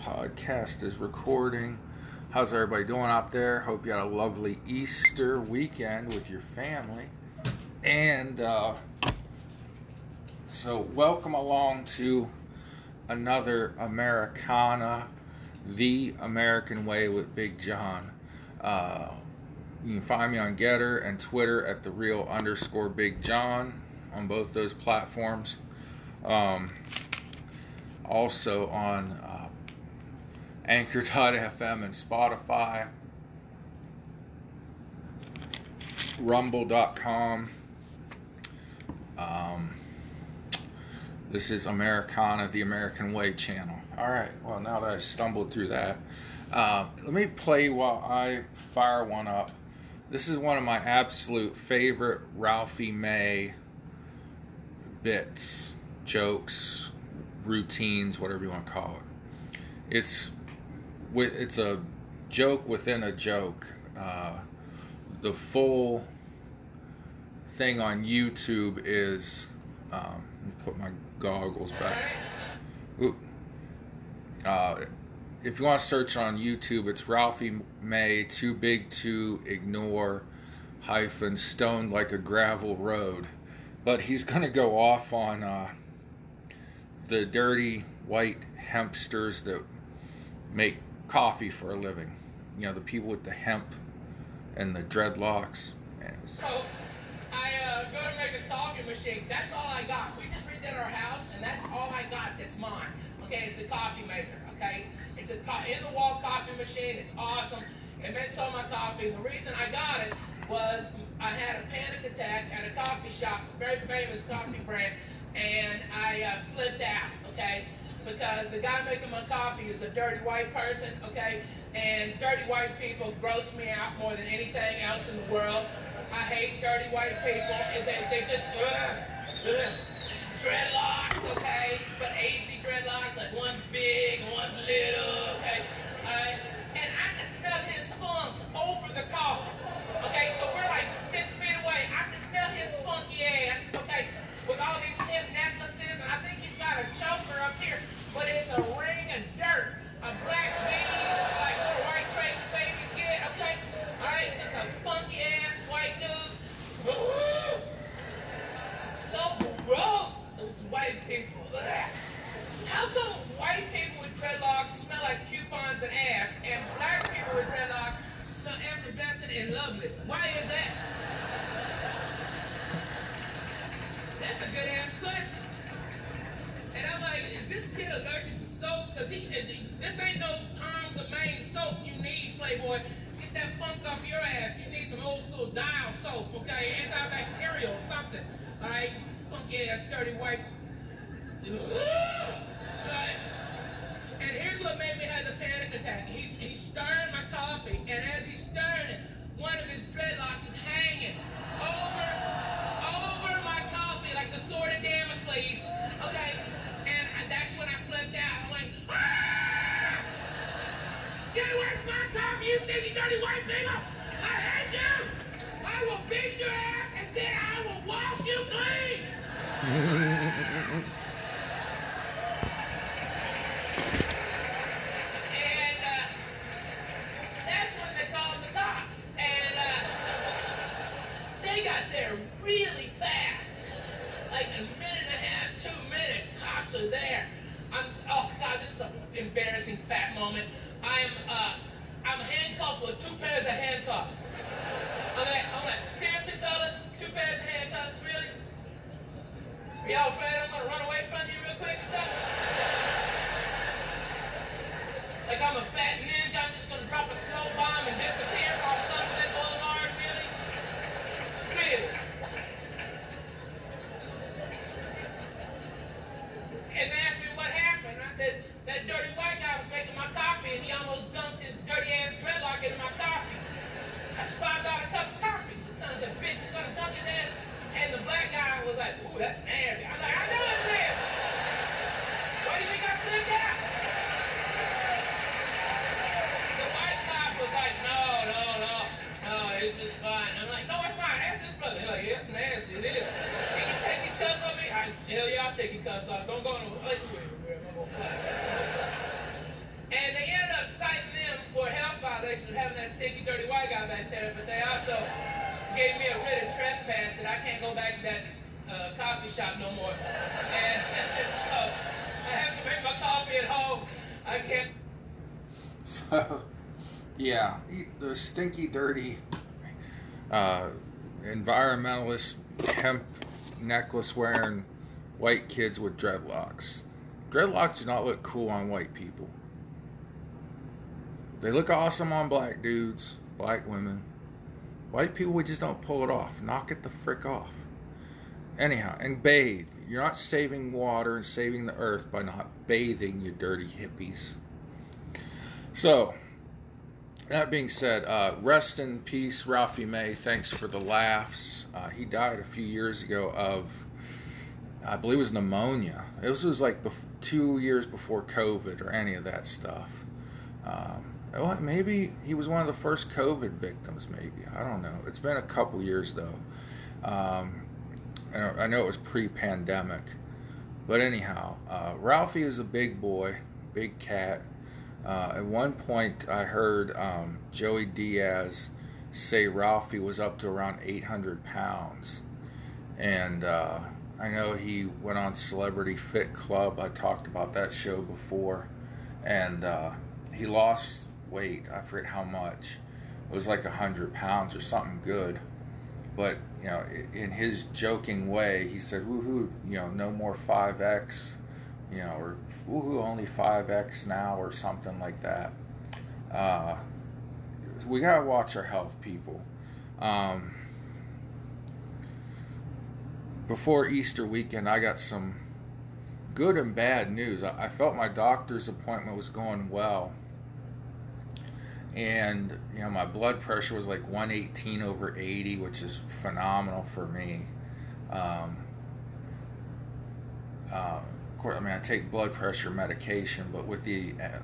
podcast is recording. How's everybody doing out there? Hope you had a lovely Easter weekend with your family. And uh, so, welcome along to another Americana, the American Way with Big John. Uh, you can find me on Gettr and Twitter at the real underscore Big John on both those platforms. Um, also on Anchor.fm and Spotify, Rumble.com. Um, this is Americana, the American Way channel. All right, well, now that I stumbled through that, uh, let me play while I fire one up. This is one of my absolute favorite Ralphie May bits, jokes, routines, whatever you want to call it. It's it's a joke within a joke. Uh, the full thing on YouTube is um, put my goggles back. Uh, if you want to search on YouTube, it's Ralphie May, too big to ignore, hyphen, stoned like a gravel road. But he's going to go off on uh, the dirty white hempsters that make coffee for a living. You know, the people with the hemp and the dreadlocks. So I uh, go to make a coffee machine. That's all I got. We just redid our house, and that's all I got that's mine. Okay, it's the coffee maker. Okay, it's a co- in the wall coffee machine. It's awesome. It makes all my coffee. The reason I got it was I had a panic attack at a coffee shop, a very famous coffee brand and I uh, flipped out, okay? Because the guy making my coffee is a dirty white person, okay? And dirty white people gross me out more than anything else in the world. I hate dirty white people. And They, they just, ugh, ugh. Dreadlocks, okay? But AIDS dreadlocks, like one's big, one's little, okay? Uh, and I can smell his funk over the coffee. Okay, so we're like six feet away. I can smell his funky ass, okay? with all these hip necklaces, and I think he's got a choker up here, but it's a ring of dirt, a black bead, like little white trace babies get, okay? All right, just a funky ass white dude. Woo! So gross, those white people. How come white people with dreadlocks smell like coupons and ass, and black people with dreadlocks smell effervescent and lovely? Why is that? That's a good ass question. And I'm like, is this kid allergic to soap? Because he, this ain't no Tom's of Maine soap you need, Playboy. Get that funk off your ass. You need some old school dial soap, okay? Antibacterial, or something. All right? Funky ass, dirty white. Right? And here's what made me have the panic attack. He's, he's stirring my coffee, and as he's stirring it, one of his dreadlocks is hanging you stinky, dirty white people! I hate you! I will beat your ass and then I will wash you clean! and that's when they called the cops. And they got there really fast like a minute and a half, two minutes. Cops are there. I'm, oh God, this is an embarrassing fat moment. I'm, uh, I'm handcuffed with two pairs of handcuffs. I'm like, I'm like, seriously, fellas, two pairs of handcuffs, really? Are y'all afraid I'm gonna run away from you real quick or something? Like I'm a fat ninja, And they ended up citing them for health violation of having that stinky, dirty white guy back there, but they also gave me a writ of trespass that I can't go back to that uh, coffee shop no more. And so I have to make my coffee at home. I can't. So, yeah, the stinky, dirty uh, environmentalist hemp necklace wearing white kids with dreadlocks. Dreadlocks do not look cool on white people. They look awesome on black dudes, black women. White people, we just don't pull it off. Knock it the frick off. Anyhow, and bathe. You're not saving water and saving the earth by not bathing, you dirty hippies. So, that being said, uh, rest in peace, Ralphie May. Thanks for the laughs. Uh, he died a few years ago of, I believe it was pneumonia. It was, like two years before COVID or any of that stuff. Um, well, maybe he was one of the first COVID victims. Maybe I don't know. It's been a couple years though. Um, I know it was pre-pandemic, but anyhow, uh, Ralphie is a big boy, big cat. Uh, at one point, I heard um, Joey Diaz say Ralphie was up to around 800 pounds, and uh, I know he went on Celebrity Fit Club. I talked about that show before, and uh, he lost weight. I forget how much. It was like a 100 pounds or something good but you know, in his joking way, he said, "Woohoo! You know, no more 5x, you know, or woohoo, only 5x now, or something like that." Uh, we gotta watch our health, people. Um, before Easter weekend, I got some good and bad news. I felt my doctor's appointment was going well. And you know my blood pressure was like 118 over 80 which is phenomenal for me. Um, uh, of course i mean i take blood pressure medication but with the uh,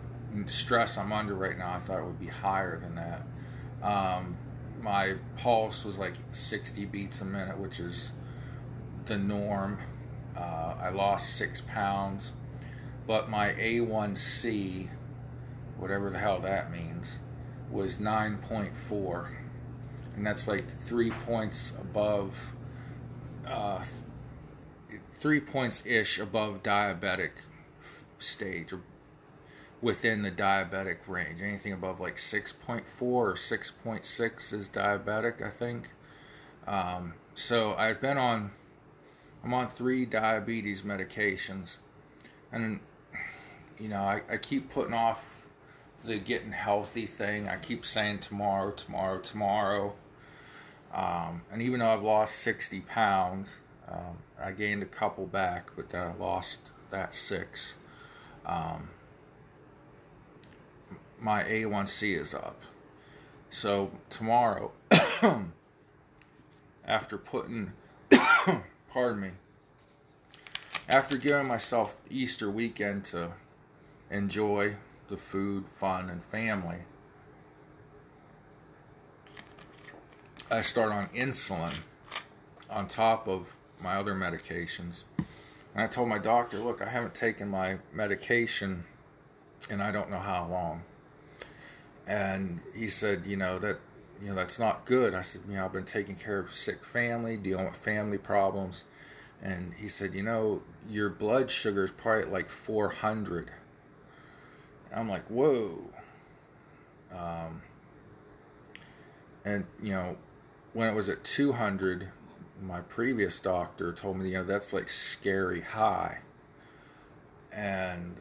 stress i'm under right now i thought it would be higher than that. Um, my pulse was like 60 beats a minute which is the norm. Uh, i lost six pounds but my a1c whatever the hell that means was 9.4 and that's like three points above uh, three points ish above diabetic stage or within the diabetic range. Anything above like 6.4 or 6.6 is diabetic i think. Um, so i've been on i'm on three diabetes medications and you know I, I keep putting off the getting healthy thing. I keep saying tomorrow, tomorrow, tomorrow. Um, and even though I've lost 60 pounds, um, I gained a couple back, but then I lost that six. Um, my A1C is up. So tomorrow, after putting, pardon me, after giving myself Easter weekend to enjoy the food, fun, and family. I start on insulin on top of my other medications. And I told my doctor, look, I haven't taken my medication and I don't know how long. And he said, you know, that you know, that's not good. I said, you know, I've been taking care of sick family, dealing with family problems. And he said, you know, your blood sugar is probably like 400. I'm like, whoa. Um, and, you know, when it was at 200, my previous doctor told me, you know, that's like scary high. And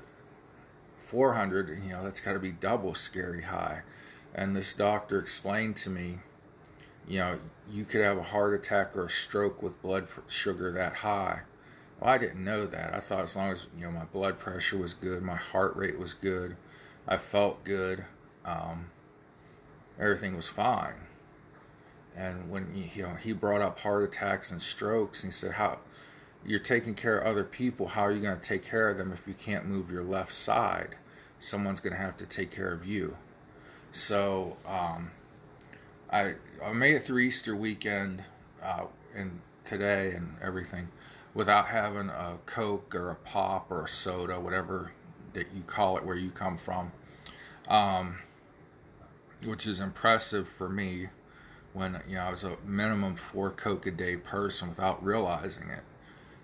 400, you know, that's got to be double scary high. And this doctor explained to me, you know, you could have a heart attack or a stroke with blood sugar that high. Well, I didn't know that. I thought as long as you know my blood pressure was good, my heart rate was good, I felt good, um, everything was fine. And when you know he brought up heart attacks and strokes, and he said, "How you're taking care of other people? How are you going to take care of them if you can't move your left side? Someone's going to have to take care of you." So um, I I made it through Easter weekend uh, and today and everything without having a Coke or a pop or a soda, whatever that you call it where you come from, um, which is impressive for me when you know I was a minimum four Coke a day person without realizing it.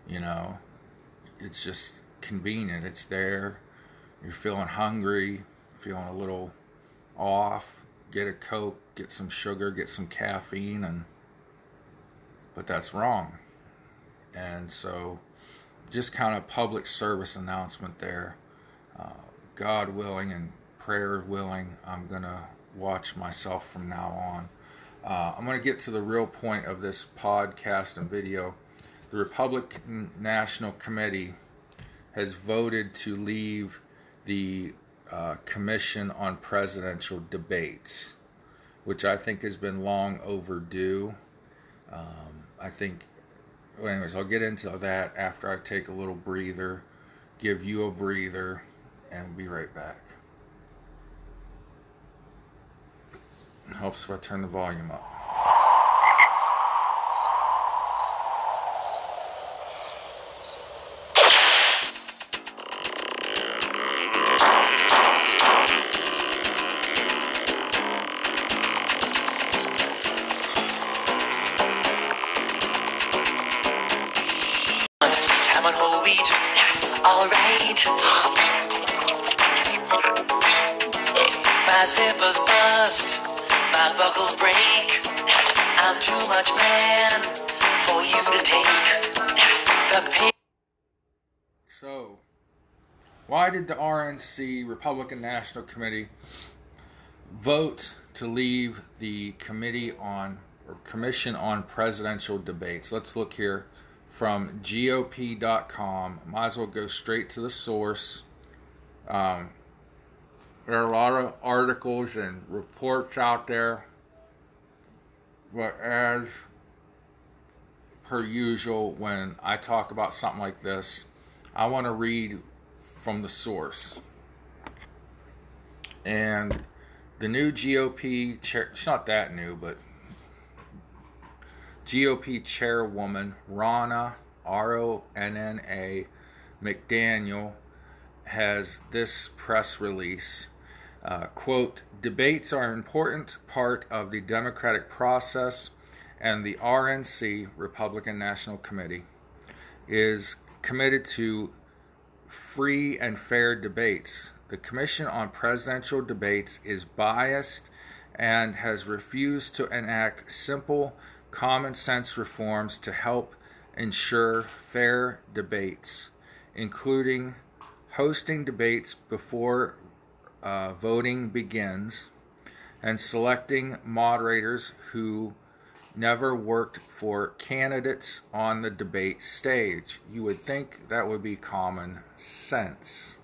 You know, it's just convenient. It's there. You're feeling hungry, feeling a little off. Get a Coke, get some sugar, get some caffeine, and but that's wrong. And so, just kind of public service announcement there. Uh, God willing and prayer willing, I'm gonna watch myself from now on. Uh, I'm going to get to the real point of this podcast and video. The Republican National Committee has voted to leave the uh, Commission on Presidential Debates, which I think has been long overdue. Um, I think, well, anyways, I'll get into that after I take a little breather, give you a breather, and be right back. helps if I turn the volume up. RNC, Republican National Committee, vote to leave the Committee on or Commission on Presidential Debates? Let's look here from GOP.com. Might as well go straight to the source. Um, there are a lot of articles and reports out there, but as per usual, when I talk about something like this, I want to read from the source. And the new GOP chair, it's not that new, but GOP chairwoman Ronna, R O N N A, McDaniel, has this press release. Uh, quote, debates are an important part of the democratic process, and the RNC, Republican National Committee, is committed to free and fair debates. The Commission on Presidential Debates is biased and has refused to enact simple, common sense reforms to help ensure fair debates, including hosting debates before uh, voting begins and selecting moderators who never worked for candidates on the debate stage. You would think that would be common sense.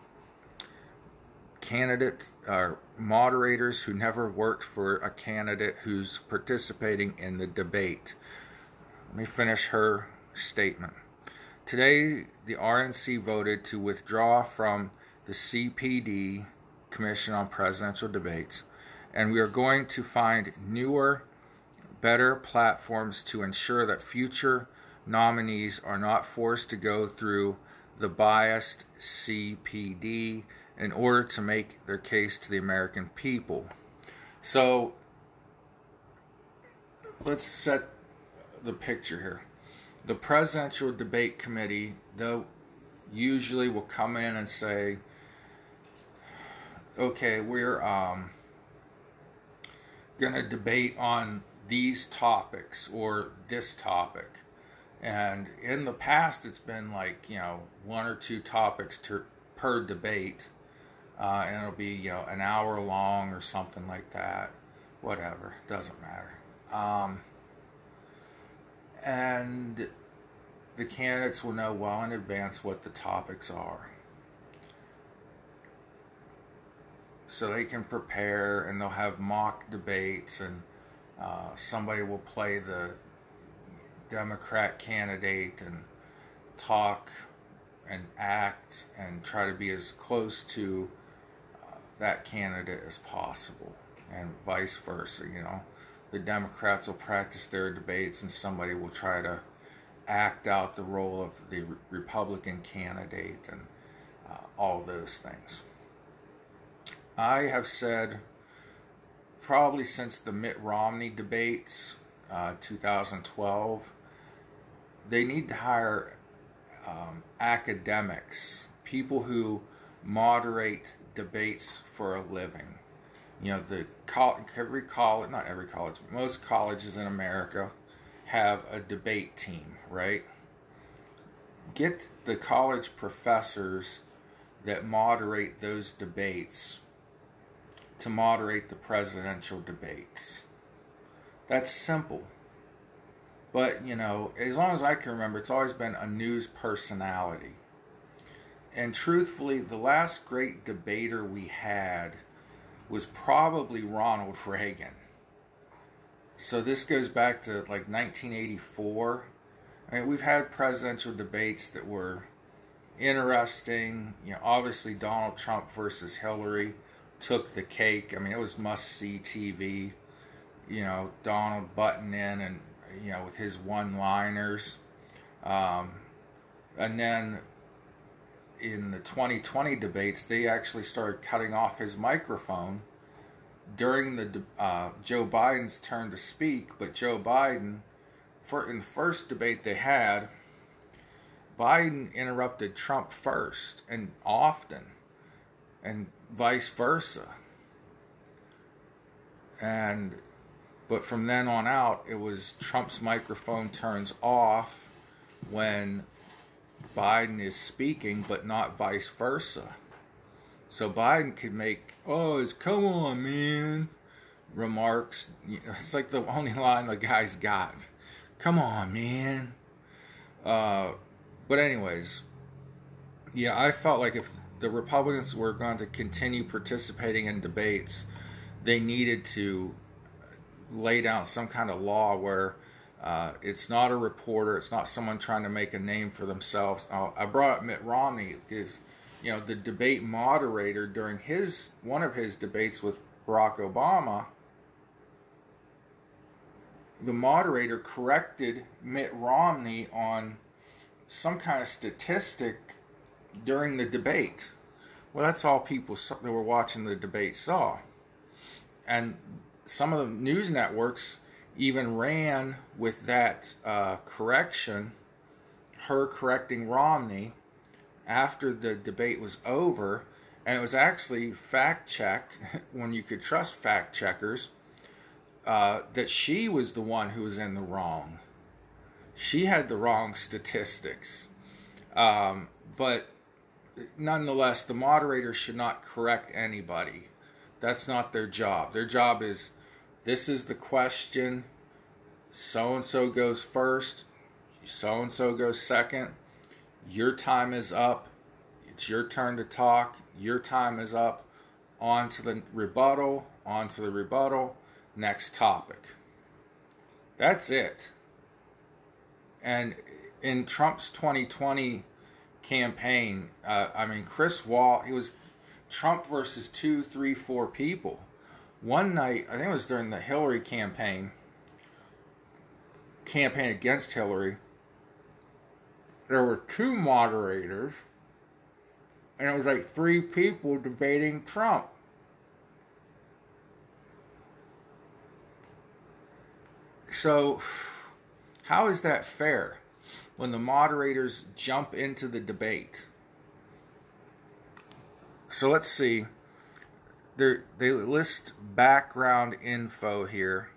Candidates or uh, moderators who never worked for a candidate who's participating in the debate. Let me finish her statement. Today, the RNC voted to withdraw from the CPD, Commission on Presidential Debates, and we are going to find newer, better platforms to ensure that future nominees are not forced to go through the biased CPD in order to make their case to the American people. So let's set the picture here. The Presidential Debate Committee, though, usually will come in and say, okay, we're um, going to debate on these topics or this topic. And in the past, it's been like, you know, one or two topics to, per debate. Uh, and it'll be, you know, an hour long or something like that. Whatever. Doesn't matter. Um, and the candidates will know well in advance what the topics are. So they can prepare and they'll have mock debates, and uh, somebody will play the Democrat candidate and talk and act and try to be as close to uh, that candidate as possible, and vice versa, you know the Democrats will practice their debates and somebody will try to act out the role of the Republican candidate and uh, all those things. I have said probably since the Mitt Romney debates, uh, 2012, they need to hire um, academics, people who moderate debates for a living. You know, the every college, not every college, most colleges in America have a debate team, right? Get the college professors that moderate those debates to moderate the presidential debates. That's simple. But, you know, as long as I can remember, it's always been a news personality. And truthfully, the last great debater we had was probably Ronald Reagan. So this goes back to like 1984. I mean, we've had presidential debates that were interesting. You know, obviously Donald Trump versus Hillary took the cake. I mean, it was must see TV. You know, Donald butting in and you know with his one liners, um, and then in the 2020 debates, they actually started cutting off his microphone during the uh, Joe Biden's turn to speak. But Joe Biden, for in the first debate they had, Biden interrupted Trump first and often, and vice versa. And but from then on out, it was Trump's microphone turns off when Biden is speaking, but not vice versa. So Biden could make, oh, it's come on, man, remarks. It's like the only line the guy's got. Come on, man. Uh, but, anyways, yeah, I felt like if the Republicans were going to continue participating in debates, they needed to lay down some kind of law where uh, it's not a reporter, it's not someone trying to make a name for themselves. Uh, I brought up Mitt Romney because you know the debate moderator during his one of his debates with Barack Obama. The moderator corrected Mitt Romney on some kind of statistic during the debate. Well, that's all people that were watching the debate saw. And some of the news networks even ran with that uh, correction, her correcting Romney after the debate was over, and it was actually fact checked when you could trust fact checkers uh, that she was the one who was in the wrong. She had the wrong statistics. Um, but nonetheless, the moderator should not correct anybody. That's not their job. Their job is this is the question. So and so goes first. So and so goes second. Your time is up. It's your turn to talk. Your time is up. On to the rebuttal. On to the rebuttal. Next topic. That's it. And in Trump's 2020 campaign, uh, I mean, Chris Wall, he was Trump versus two, three, four people. One night, I think it was during the Hillary campaign, campaign against Hillary, there were two moderators, and it was like three people debating Trump. So, how is that fair when the moderators jump into the debate? So let's see they they list background info here,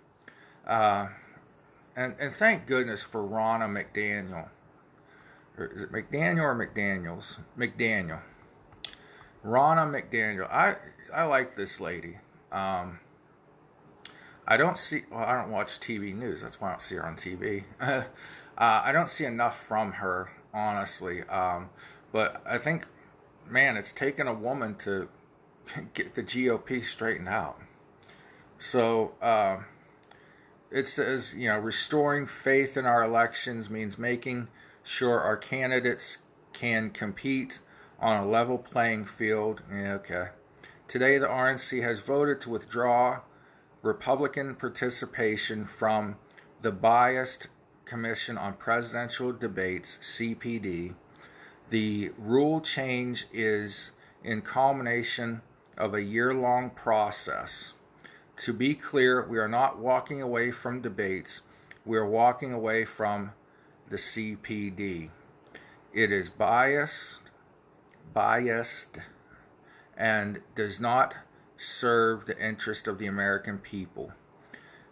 uh, and and thank goodness for Ronna McDaniel. Or is it McDaniel or McDaniel's? McDaniel. Ronna McDaniel. I I like this lady. Um, I don't see. Well, I don't watch TV news. That's why I don't see her on TV. uh, I don't see enough from her, honestly. Um, but I think, man, it's taken a woman to get the GOP straightened out. So uh, it says, you know, restoring faith in our elections means making sure our candidates can compete on a level playing field. Yeah, okay. Today, the RNC has voted to withdraw Republican participation from the Biased Commission on Presidential Debates, CPD. The rule change is in culmination of a year long process. To be clear, we are not walking away from debates, we are walking away from the CPD. It is biased, biased, and does not serve the interest of the American people.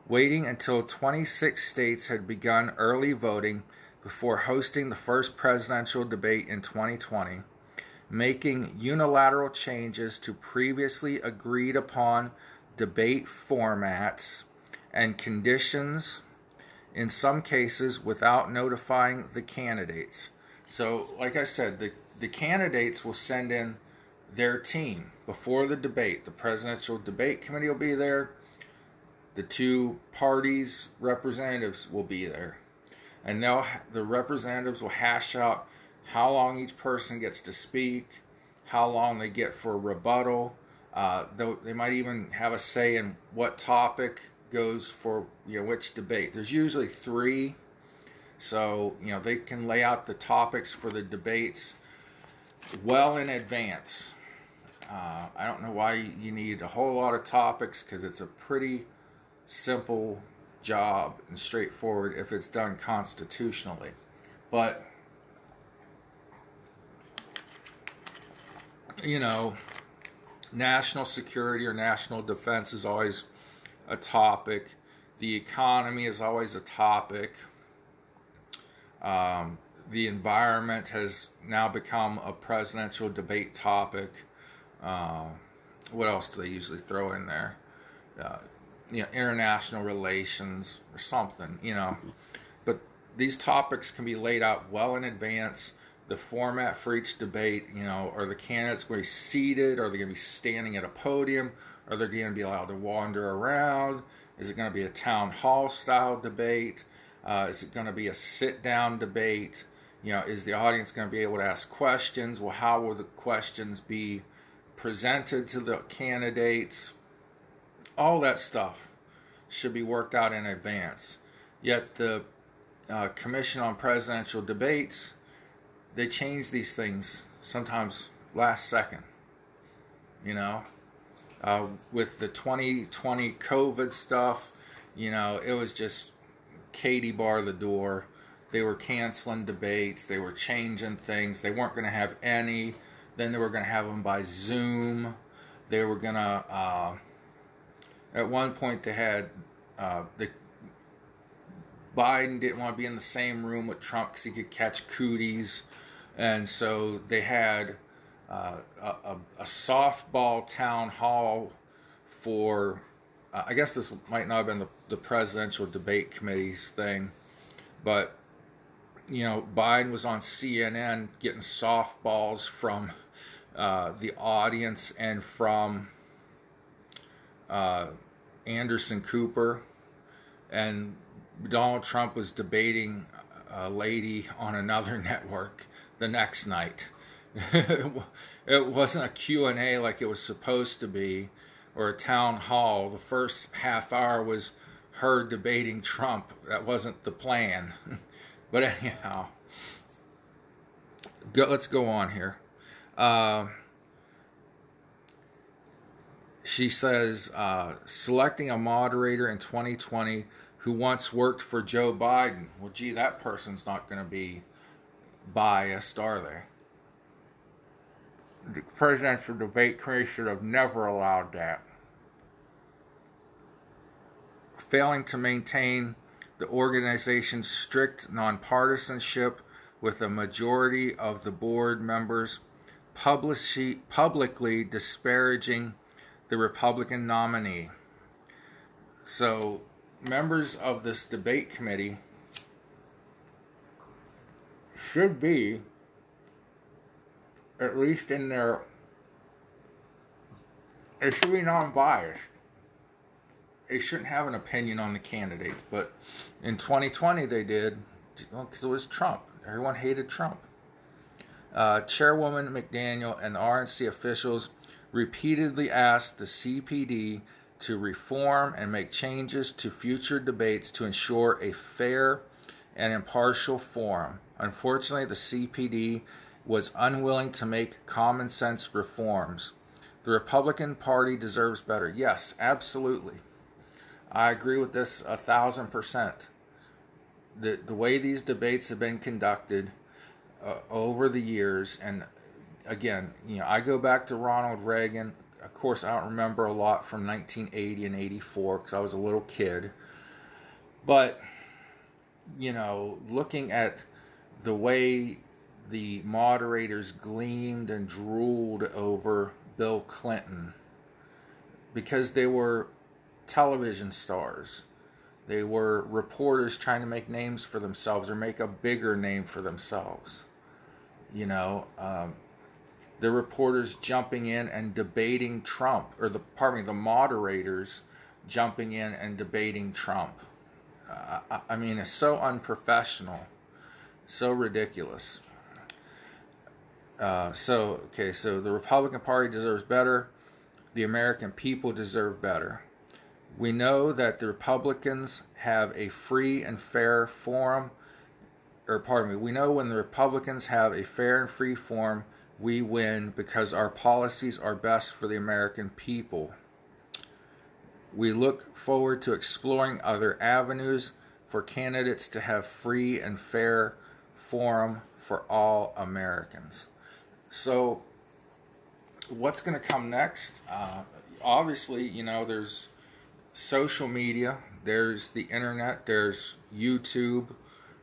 Waiting until 26 states had begun early voting before hosting the first presidential debate in 2020, making unilateral changes to previously agreed upon debate formats and conditions, in some cases without notifying the candidates. So, like I said, the, the candidates will send in their team before the debate. The presidential debate committee will be there. The two parties' representatives will be there. And now the representatives will hash out how long each person gets to speak, how long they get for rebuttal. Uh, they might even have a say in what topic goes for you know which debate. There's usually three, so you know they can lay out the topics for the debates well in advance. Uh, I don't know why you need a whole lot of topics because it's a pretty simple job and straightforward if it's done constitutionally. But, you know, national security or national defense is always a topic, the economy is always a topic. Um, the environment has now become a presidential debate topic. Uh, what else do they usually throw in there? Uh, you know, international relations or something, you know. But these topics can be laid out well in advance. The format for each debate, you know, are the candidates going to be seated? Are they going to be standing at a podium? Are they going to be allowed to wander around? Is it going to be a town hall style debate? Uh, is it going to be a sit down debate? You know, is the audience going to be able to ask questions? Well, how will the questions be presented to the candidates? All that stuff should be worked out in advance. Yet the uh, Commission on Presidential Debates, they change these things sometimes last second. You know, uh, with the 2020 COVID stuff, you know, it was just Katie bar the door they were canceling debates. They were changing things. They weren't going to have any. Then they were going to have them by Zoom. They were going to. Uh, at one point, they had uh, the Biden didn't want to be in the same room with Trump because he could catch cooties, and so they had uh, a, a, softball town hall for. Uh, I guess this might not have been the, the presidential debate committee's thing, but you know, Biden was on CNN getting softballs from uh, the audience and from uh, Anderson Cooper, and Donald Trump was debating a lady on another network the next night. it wasn't a Q&A like it was supposed to be or a town hall. The first half hour was her debating Trump. That wasn't the plan. But anyhow, go, let's go on here. Uh, she says uh, selecting a moderator in 2020 who once worked for Joe Biden. Well, gee, that person's not going to be biased, are they? The presidential debate should have never allowed that. Failing to maintain the organization's strict nonpartisanship with a majority of the board members publicly disparaging the Republican nominee. So, members of this debate committee should be, at least in their, it should be non biased they shouldn't have an opinion on the candidates, but in 2020 they did because it was Trump. Everyone hated Trump. Uh, Chairwoman McDaniel and the RNC officials repeatedly asked the CPD to reform and make changes to future debates to ensure a fair and impartial forum. Unfortunately, the CPD was unwilling to make common sense reforms. The Republican Party deserves better. Yes, absolutely. I agree with this a thousand percent. The the way these debates have been conducted, uh, over the years, and again, you know, I go back to Ronald Reagan. Of course, I don't remember a lot from 1980 and 84 because I was a little kid. But, you know, looking at the way the moderators gleamed and drooled over Bill Clinton because they were television stars. They were reporters trying to make names for themselves or make a bigger name for themselves. You know, um, the reporters jumping in and debating Trump, or the pardon me, the moderators jumping in and debating Trump. Uh, I, mean, it's so unprofessional, so ridiculous. Uh, so, okay, so the Republican Party deserves better. The American people deserve better. We know that the Republicans have a free and fair forum, or pardon me, we know when the Republicans have a fair and free forum, we win because our policies are best for the American people. We look forward to exploring other avenues for candidates to have free and fair forum for all Americans. So, what's going to come next? Uh, obviously, you know, there's social media, there's the internet, there's YouTube,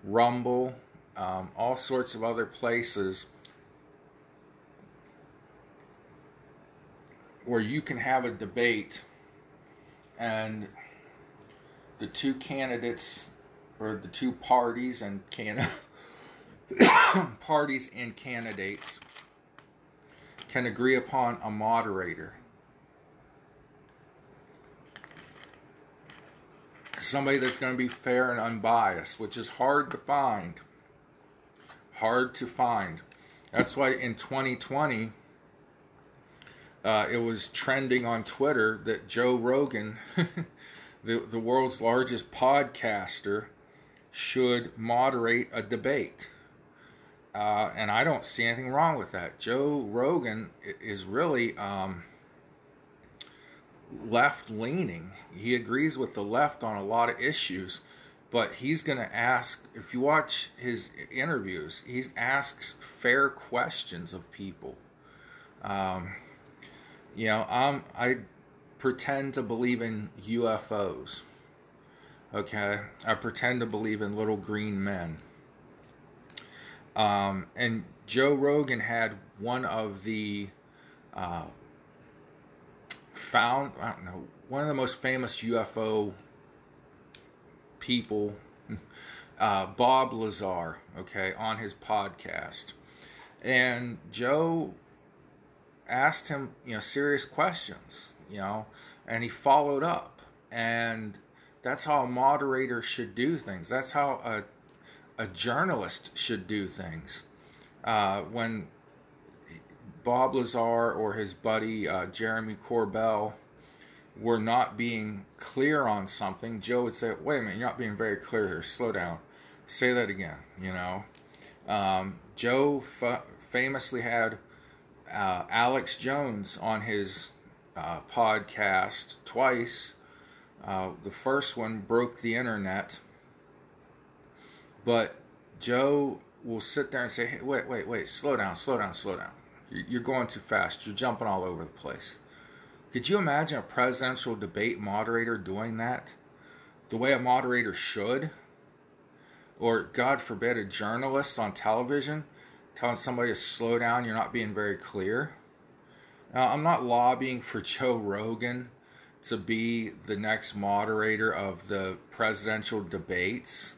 Rumble, um, all sorts of other places where you can have a debate and the two candidates or the two parties and can parties and candidates can agree upon a moderator somebody that's going to be fair and unbiased, which is hard to find. Hard to find. That's why in 2020, uh, it was trending on Twitter that Joe Rogan, the, the world's largest podcaster, should moderate a debate. Uh, and I don't see anything wrong with that. Joe Rogan is really. Um, left leaning. He agrees with the left on a lot of issues, but he's going to ask, if you watch his interviews, he asks fair questions of people. Um, you know, I'm, I pretend to believe in UFOs. Okay? I pretend to believe in little green men. Um, and Joe Rogan had one of the uh, found, I don't know, one of the most famous UFO people, uh, Bob Lazar, okay, on his podcast. And Joe asked him, you know, serious questions, you know, and he followed up. And that's how a moderator should do things. That's how a, a journalist should do things. Uh, when Bob Lazar or his buddy uh, Jeremy Corbell were not being clear on something, Joe would say, "Wait a minute, you're not being very clear here. Slow down. Say that again." You know, um, Joe f- famously had uh, Alex Jones on his uh, podcast twice. Uh, the first one broke the internet, but Joe will sit there and say, hey, "Wait, wait, wait! Slow down, slow down, slow down." You're going too fast. You're jumping all over the place. Could you imagine a presidential debate moderator doing that? The way a moderator should? Or, God forbid, a journalist on television telling somebody to slow down, you're not being very clear? Now, I'm not lobbying for Joe Rogan to be the next moderator of the presidential debates.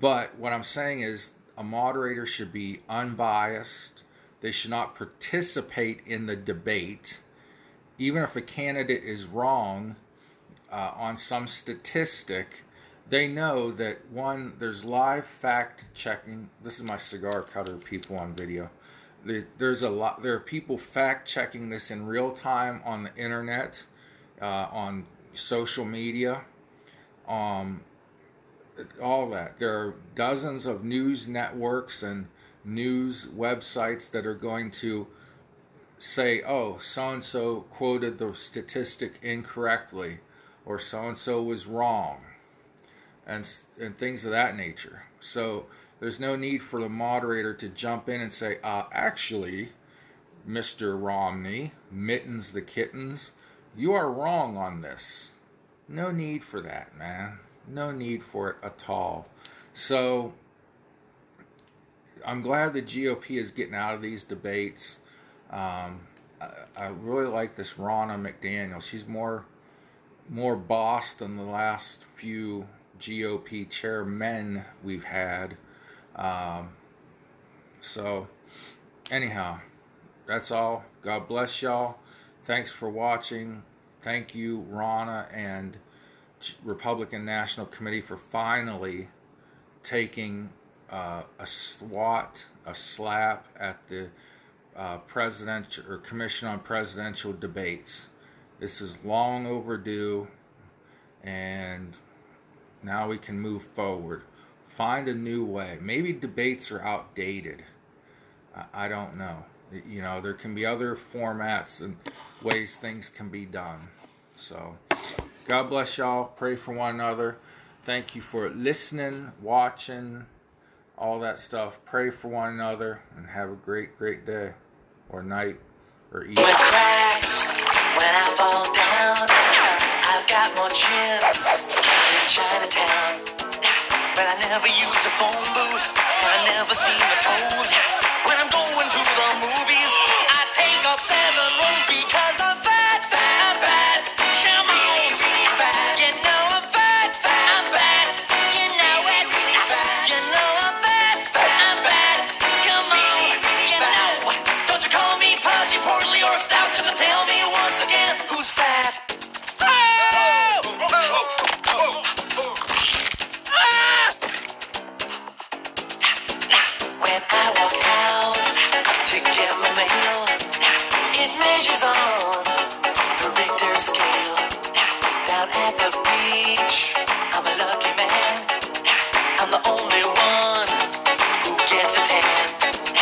But what I'm saying is a moderator should be unbiased, they should not participate in the debate, even if a candidate is wrong uh, on some statistic. They know that one, there's live fact checking. This is my cigar cutter people on video. There's a lot. There are people fact checking this in real time on the internet, uh, on social media, um, all that. There are dozens of news networks and news websites that are going to say, oh, so and so quoted the statistic incorrectly, or so and so was wrong, and, and things of that nature. So there's no need for the moderator to jump in and say, uh, actually, Mr. Romney, Mittens the Kittens, you are wrong on this. No need for that, man. No need for it at all. So I'm glad the GOP is getting out of these debates. Um, I, I really like this Ronna McDaniel. She's more more boss than the last few GOP chairmen we've had. Um, so, anyhow, that's all. God bless y'all. Thanks for watching. Thank you, Ronna and Republican National Committee, for finally taking uh, a swat, a slap at the uh, presidential or Commission on Presidential Debates. This is long overdue, and now we can move forward. Find a new way. Maybe debates are outdated. I, don't know. You know, there can be other formats and ways things can be done. So, God bless y'all. Pray for one another. Thank you for listening, watching, all that stuff. Pray for one another and have a great, great day or night or evening. The cracks when I fall down. I've got more Chinatown. But I never used a phone booth, I never seen the toes. When I'm going to the movies, I take up seven